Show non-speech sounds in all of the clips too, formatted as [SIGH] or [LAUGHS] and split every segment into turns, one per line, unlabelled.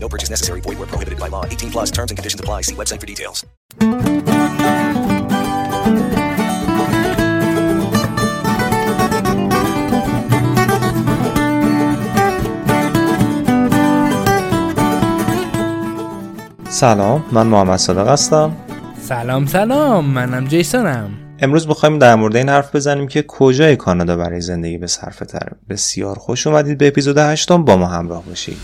No purchase necessary. Void where prohibited by law. 18 plus terms and conditions apply. See website for details.
سلام من محمد صادق هستم
سلام سلام منم جیسونم
امروز می‌خوایم در مورد این حرف بزنیم که کجای کانادا برای زندگی به صرفه تره بسیار خوش اومدید به اپیزود هشتم با ما همراه باشید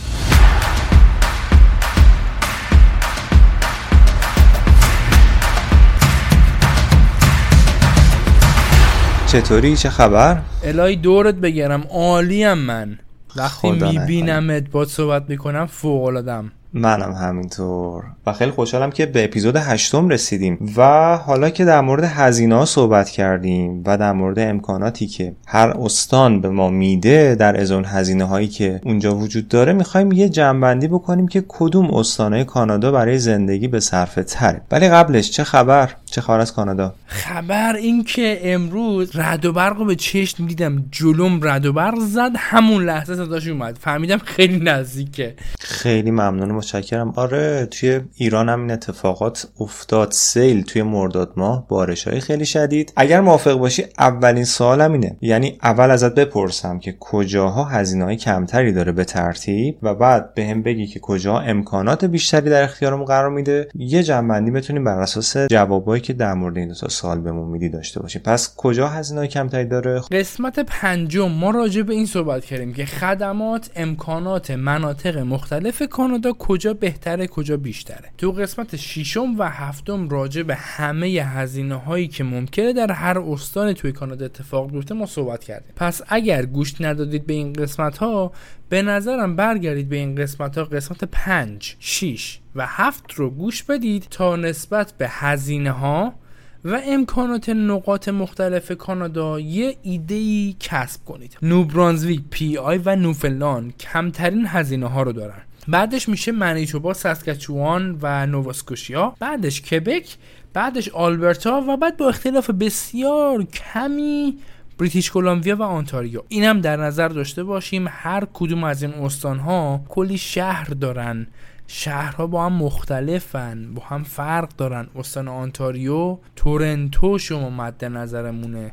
چطوری؟ چه خبر؟
الهی دورت بگیرم. عالیم من. وقتی میبینمت با صحبت می‌کنم فوق العادم
منم همینطور. و خیلی خوشحالم که به اپیزود هشتم رسیدیم. و حالا که در مورد هزینه ها صحبت کردیم و در مورد امکاناتی که هر استان به ما میده در از اون هزینه هایی که اونجا وجود داره می‌خوایم یه جنبندی بکنیم که کدوم استانهای کانادا برای زندگی به صرفه تره ولی قبلش چه خبر؟ چه خبر از کانادا؟
خبر این که امروز رد و برق رو به چشم دیدم. جلوم رد و برق زد همون لحظه صداش اومد. فهمیدم خیلی نزدیکه.
خیلی ممنون متشکرم. آره توی ایران هم این اتفاقات افتاد. سیل توی مرداد ماه بارش های خیلی شدید. اگر موافق باشی اولین سوالم اینه. یعنی اول ازت بپرسم که کجاها هزینه های کمتری داره به ترتیب و بعد به هم بگی که کجا امکانات بیشتری در اختیارمون قرار میده. یه جنبندی بتونیم بر اساس جوابایی که در مورد این دو تا سال بهمون میدی داشته باشیم. پس کجا هزینه کمتری داره؟
قسمت پنجم ما راجع به این صحبت کردیم که خدمات امکانات مناطق مختلف کانادا کجا بهتره کجا بیشتره. تو قسمت ششم و هفتم راجع به همه هزینه هایی که ممکنه در هر استان توی کانادا اتفاق بیفته ما صحبت کردیم. پس اگر گوش ندادید به این قسمت ها به نظرم برگردید به این قسمت ها قسمت 5 6 و 7 رو گوش بدید تا نسبت به هزینه ها و امکانات نقاط مختلف کانادا یه ایده کسب کنید. نوبرانزویک پی آی و نوفلان کمترین هزینه ها رو دارن. بعدش میشه منیتوبا ساسکاچوان و نوواسکوشیا بعدش کبک بعدش آلبرتا و بعد با اختلاف بسیار کمی بریتیش کلمبیا و آنتاریو. اینم در نظر داشته باشیم هر کدوم از این استانها کلی شهر دارن. شهرها با هم مختلفن با هم فرق دارن. استان آنتاریو تورنتو شما مد نظرمونه.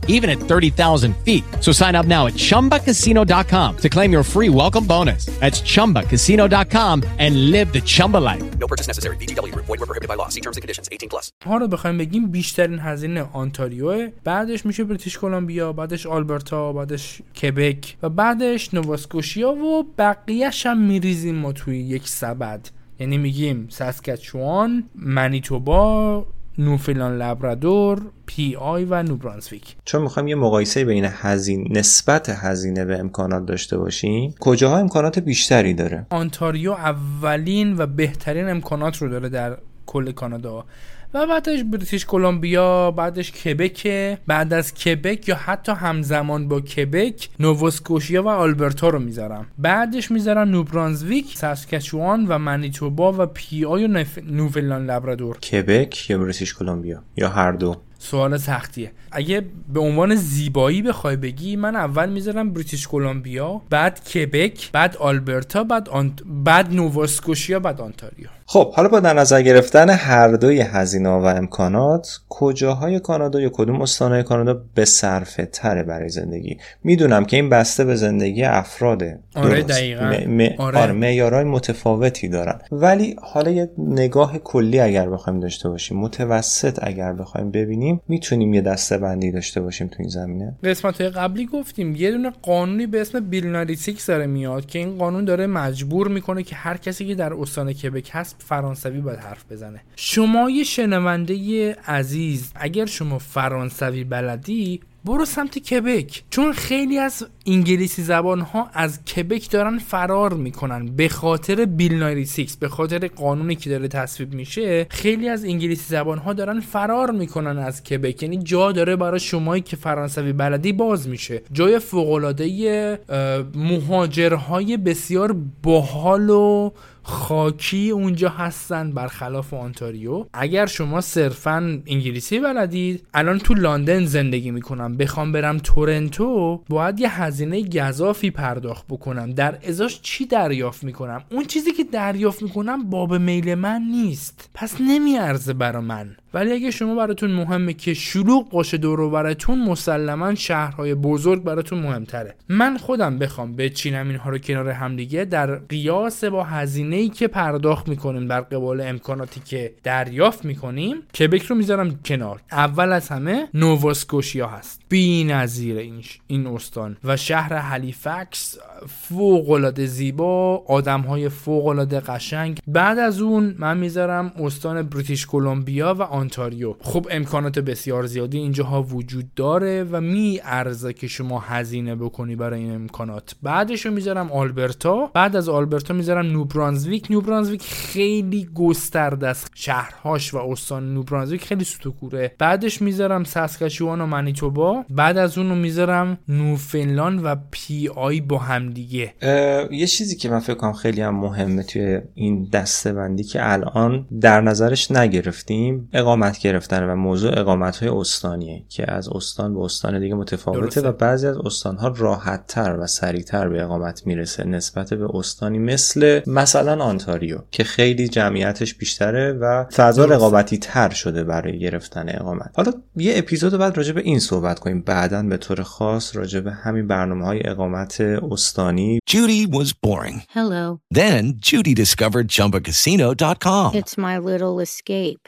even at 30,000 feet. So sign up now at chumbacasino.com to claim your free welcome bonus. That's chumbacasino.com and live the Chumba life.
No purchase necessary. VGW Group. Void were prohibited by law. See terms and conditions. 18 plus.
ها رو بخوایم بگیم بیشترین هزینه آنتاریوه بعدش میشه بریتیش کلمبیا بعدش آلبرتا بعدش کبک و بعدش نواسکوشیا و بقیهش هم میریزیم ما توی یک سبد یعنی میگیم ساسکاچوان منیتوبا نوفلان لبرادور پی آی و نوبرانسویک
چون می‌خوایم یه مقایسه بین هزینه نسبت هزینه به امکانات داشته باشیم کجاها امکانات بیشتری داره؟
آنتاریو اولین و بهترین امکانات رو داره در کل کانادا. و بعدش بریتیش کلمبیا بعدش کبک بعد از کبک یا حتی همزمان با کبک نووسکوشیا و آلبرتا رو می‌ذارم. بعدش می‌ذارم نوبرانزویک ساسکاچوان و منیتوبا و پی آی و نف... نوفلان لبرادور
کبک یا بریتیش کلمبیا؟ یا هر دو؟
سوال سختیه. اگه به عنوان زیبایی بخوای بگی من اول می‌ذارم بریتیش کلمبیا بعد کبک بعد آلبرتا بعد آنت... بعد نوواسکوشیا بعد آنتاریو.
خب حالا با در نظر گرفتن هر دوی هزینه و امکانات کجاهای کانادا یا کدوم استانهای کانادا به صرفه تره برای زندگی؟ می‌دونم که این بسته به زندگی افراده
آره دقیقا.
م... م...
آره.
آره معیارهای متفاوتی دارن. ولی حالا یه نگاه کلی اگر بخوایم داشته باشیم متوسط اگر بخوایم ببینیم می‌تونیم یه دسته بندی داشته باشیم تو این زمینه؟
قسمت قبلی گفتیم یه دونه قانونی به اسم بیل 96 داره میاد که این قانون داره مجبور می‌کنه که هر کسی که در استان کبک هست فرانسوی باید حرف بزنه. شما یه شنونده عزیز اگر شما فرانسوی بلدی برو سمت کبک. چون خیلی از انگلیسی زبان ها از کبک دارن فرار می‌کنن. به خاطر بیل 96 به خاطر قانونی که داره تصویب میشه خیلی از انگلیسی زبان ها دارن فرار می‌کنن از کبک. یعنی جا داره برای شمایی که فرانسوی بلدی باز میشه. جای فوق العاده مهاجرهای بسیار باحال و خاکی اونجا هستن برخلاف آنتاریو. اگر شما صرفا انگلیسی بلدید الان تو لندن زندگی می‌کنم. بخوام برم تورنتو باید یه هزینه گذافی پرداخت بکنم. در ازاش چی دریافت می‌کنم؟ اون چیزی که دریافت می‌کنم باب میل من نیست. پس نمیارزه برا من. ولی اگه شما براتون مهمه که شلوغ باشه دور براتون مسلما شهرهای بزرگ براتون مهمتره. من خودم بخوام بچینم اینها رو کنار همدیگه در قیاس با هزینه ای که پرداخت می‌کنیم در قبال امکاناتی که دریافت می‌کنیم کبک رو می‌ذارم کنار. اول از همه نوواسکوشیا هست. بی نظیر این, این استان. و شهر هلیفکس فوق العاده زیبا آدم های فوق العاده قشنگ. بعد از اون من می‌ذارم استان بریتیش کلمبیا و آنتاریو. خب امکانات بسیار زیادی اینجاها وجود داره و می ارزه که شما هزینه بکنی برای این امکانات. بعدش رو می‌ذارم آلبرتا. بعد از آلبرتا می‌ذارم نوبرانزویک. نوبرانزویک خیلی گسترده است شهرهاش و استان نوبرانزویک. خیلی سوت و کوره بعدش می‌ذارم ساسکاچوان و منیتوبا. بعد از اون رو می‌ذارم نوفنلان و پی آی با هم دیگه.
یه چیزی که من فکر کنم خیلی هم مهمه توی این دسته بندی که الان در نظرش نگرفتیم اقامت گرفتن و موضوع اقامت های استانیه که از استان به استان دیگه متفاوته درسته. و بعضی از استان ها راحت تر و سریعتر به اقامت می‌رسه نسبت به استانی مثل مثلا آنتاریو که خیلی جمعیتش بیشتره و فضا رقابتی تر شده برای گرفتن اقامت حالا یه اپیزود بعد راجع به این صحبت کنیم بعدا به طور خاص راجع به همین برنامه های اقامت استانی
Judy was boring
Hello.
Then Judy discovered chumbacasino.com
It's my little escape.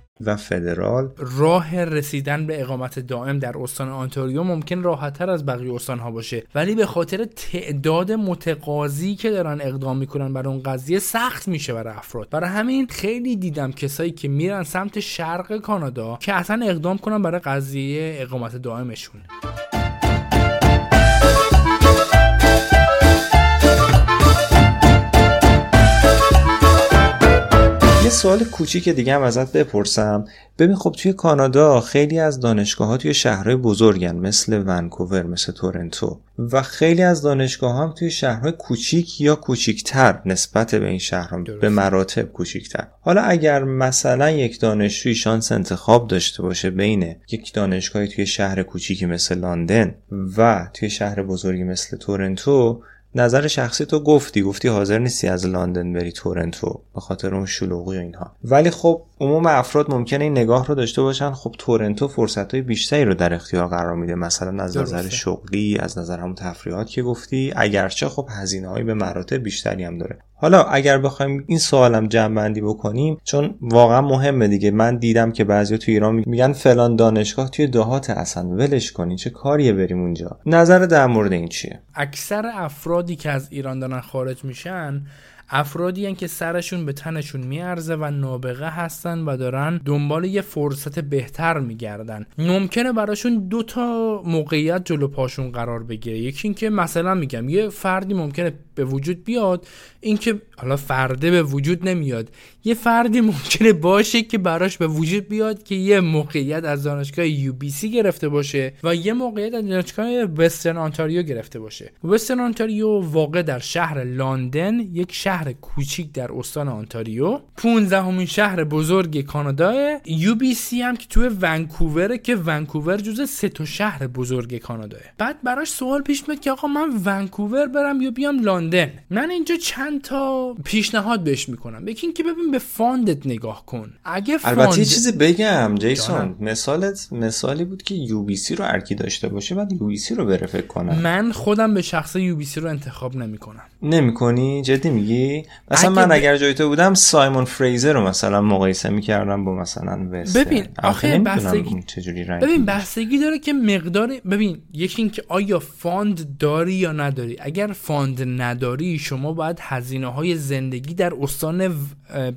و فدرال.
راه رسیدن به اقامت دائم در استان آنتاریو ممکن راحتتر از بقیه استانها باشه. ولی به خاطر تعداد متقاضی که دارن اقدام می‌کنن برای اون قضیه سخت میشه برای افراد. برای همین خیلی دیدم کسایی که میرن سمت شرق کانادا که اصلا اقدام کنن برای قضیه اقامت دائمشون.
سوال کوچیک دیگه هم ازت بپرسم. ببین خب توی کانادا خیلی از دانشگاه ها توی شهرهای بزرگن مثل ونکوور مثل تورنتو. و خیلی از دانشگاه هم توی شهرهای کوچیک یا کوچیکتر نسبت به این شهرها به مراتب کوچیکتر. حالا اگر مثلا یک دانشجوی شانس انتخاب داشته باشه بین یک دانشگاهی توی شهر کوچیکی مثل لندن و توی شهر بزرگی مثل تورنتو نظر شخصی تو گفتی گفتی حاضر نیستی از لندن بری تورنتو به خاطر اون شلوغی و اینها. ولی خب عموم افراد ممکنه این نگاه رو داشته باشن. خب تورنتو فرصت های بیشتری رو در اختیار قرار میده. مثلا از نظر شغلی از نظر همون تفریحات که گفتی. اگرچه خب هزینه هایی به مراتب بیشتری هم داره. حالا اگر بخوایم این سوالم جمع بندی بکنیم چون واقعا مهمه دیگه. من دیدم که بعضیا تو ایران میگن فلان دانشگاه توی دهات اصلا. ولش کنین. چه کاریه بریم اونجا؟ نظر در مورد این چیه؟
اکثر افرادی که از ایران دارن خارج میشن افرادی هن که سرشون به تنشون میارزه و نابغه هستن و دارن دنبال یه فرصت بهتر میگردن. ممکنه براشون دو تا موقعیت جلو پاشون قرار بگیره. یکی اینکه مثلا میگم یه فردی ممکنه به وجود بیاد اینکه حالا فرده به وجود نمیاد. یه فردی [LAUGHS] ممکنه باشه که براش به وجود بیاد که یه موقعیت از دانشگاه UBC گرفته باشه و یه موقعیت از دانشگاه وسترن آنتاریو گرفته باشه. وسترن آنتاریو واقع در شهر لندن یک شهر کوچیک در استان آنتاریو. 15 همین شهر بزرگ کانادا UBC هم که توی ونکووره که ونکوور جز سه تا شهر بزرگ کانادا. بعد براش سوال پیش میاد که آقا من ونکوور برم یا بیام لندن؟ من اینجا چند تا پیشنهاد بهش می‌کنم. یکی اینکه ببین به fund ت نگاه کن. اگه fund...
البته یه چیزی بگم جیسون. مثالت مثالی بود که UBC رو ارکی داشته باشه بعد UBC رو بره فکر کنم.
من خودم به شخص UBC رو انتخاب نمی‌کنم.
نمی‌کنی؟ جدی میگی؟ مثلا من. اگر جای تو بودم سایمون فریزر رو مثلا مقایسه می‌کردم با مثلا وست
ببین آخه بستگی چجوری ببین بستگی داره که مقدار ببین یکی اینکه آیا fund داری یا نداری. اگر fund نداری شما باید هزینه های زندگی در استان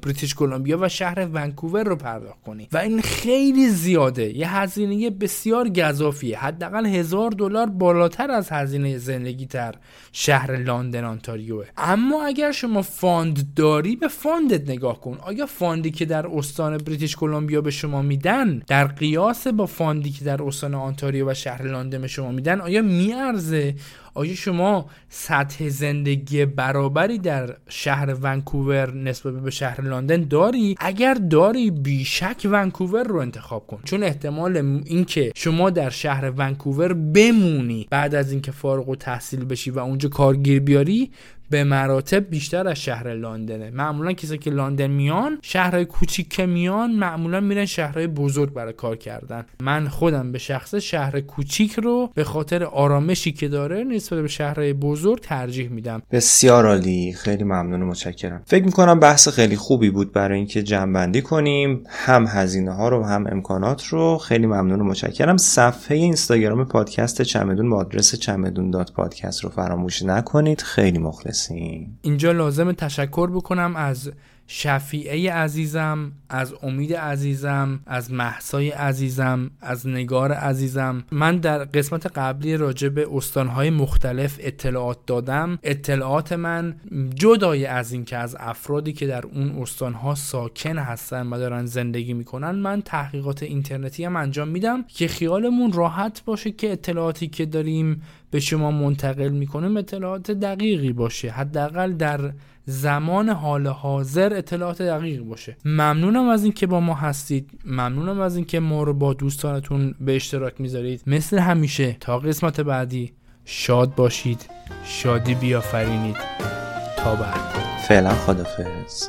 بریتیش کلمبیا و شهر ونکوور رو پرداخت کنی. و این خیلی زیاده. یه هزینه بسیار گزافیه. حداقل هزار دلار بالاتر از هزینه زندگی در شهر لندن آنتاریوه. اما اگر شما fund داری به fund ت نگاه کن. آیا fund ی که در استان بریتیش کلمبیا به شما میدن در قیاس با fund ی که در استان آنتاریو و شهر لندن به شما میدن آیا میارزه؟ آیا شما سطح زندگی برابری در شهر ونکوور نسبت به شهر لندن داری؟ اگر داری بیشک ونکوور رو انتخاب کن. چون احتمال اینکه شما در شهر ونکوور بمونی بعد از اینکه فارغ و تحصیل بشی و اونجا کارگیر بیاری به مراتب بیشتر از شهر لندنه. معمولا کسی که لندن میان شهرهای کوچیک که میان معمولا میرن شهرهای بزرگ برای کار کردن. من خودم به شخص شهر کوچیک رو به خاطر آرامشی که داره نسبت به شهرهای بزرگ ترجیح میدم.
بسیار عالی. خیلی ممنون و متشکرم. فکر می‌کنم بحث خیلی خوبی بود برای اینکه جمعبندی کنیم. هم هزینه ها رو هم امکانات رو. خیلی ممنون و متشکرم. صفحه اینستاگرام پادکست چمدون با آدرس چمدون دات پادکست رو فراموش نکنید. خیلی مخلص.
اینجا لازم تشکر بکنم از شفیعه عزیزم از امید عزیزم از محسای عزیزم از نگار عزیزم. من در قسمت قبلی راجع به استانهای مختلف اطلاعات دادم. اطلاعات من جدای از اینکه از افرادی که در اون استانها ساکن هستن و دارن زندگی می‌کنن من تحقیقات اینترنتی هم انجام میدم که خیالمون راحت باشه که اطلاعاتی که داریم به شما منتقل می‌کنیم اطلاعات دقیقی باشه. حداقل در زمان حال حاضر اطلاعات دقیق باشه. ممنونم از اینکه با ما هستید. ممنونم از اینکه ما رو با دوستانتون به اشتراک می‌ذارید. مثل همیشه تا قسمت بعدی شاد باشید شادی بیافرینید. تا بعد.
فعلا خدافظ.